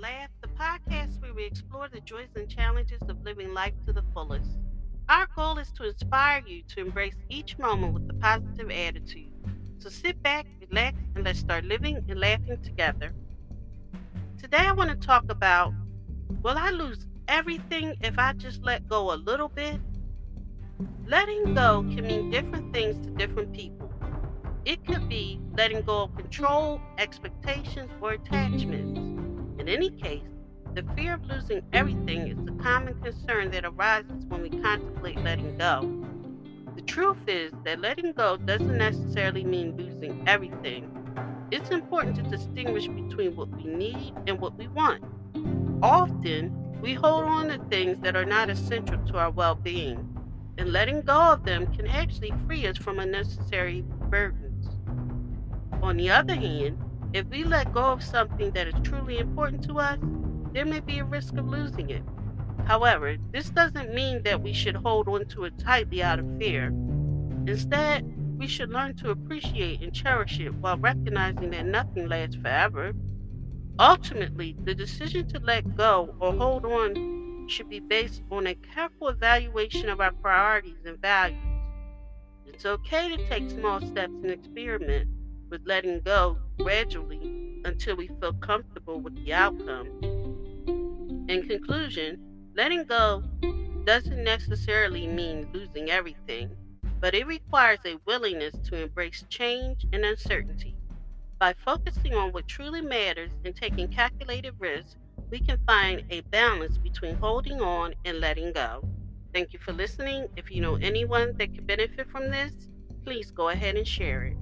Laugh, the podcast where we explore the joys and challenges of living life to the fullest. Our goal is to inspire you to embrace each moment with a positive attitude. So sit back, relax, and let's start living and laughing together. Today, I want to talk about will I lose everything if I just let go a little bit? Letting go can mean different things to different people. It could be letting go of control, expectations, or attachments. In any case, the fear of losing everything is a common concern that arises when we contemplate letting go. The truth is that letting go doesn't necessarily mean losing everything. It's important to distinguish between what we need and what we want. Often, we hold on to things that are not essential to our well being, and letting go of them can actually free us from unnecessary burdens. On the other hand, if we let go of something that is truly important to us, there may be a risk of losing it. However, this doesn't mean that we should hold on to it tightly out of fear. Instead, we should learn to appreciate and cherish it while recognizing that nothing lasts forever. Ultimately, the decision to let go or hold on should be based on a careful evaluation of our priorities and values. It's okay to take small steps and experiment with letting go gradually until we feel comfortable with the outcome. In conclusion, letting go doesn't necessarily mean losing everything, but it requires a willingness to embrace change and uncertainty. By focusing on what truly matters and taking calculated risks, we can find a balance between holding on and letting go. Thank you for listening. If you know anyone that could benefit from this, please go ahead and share it.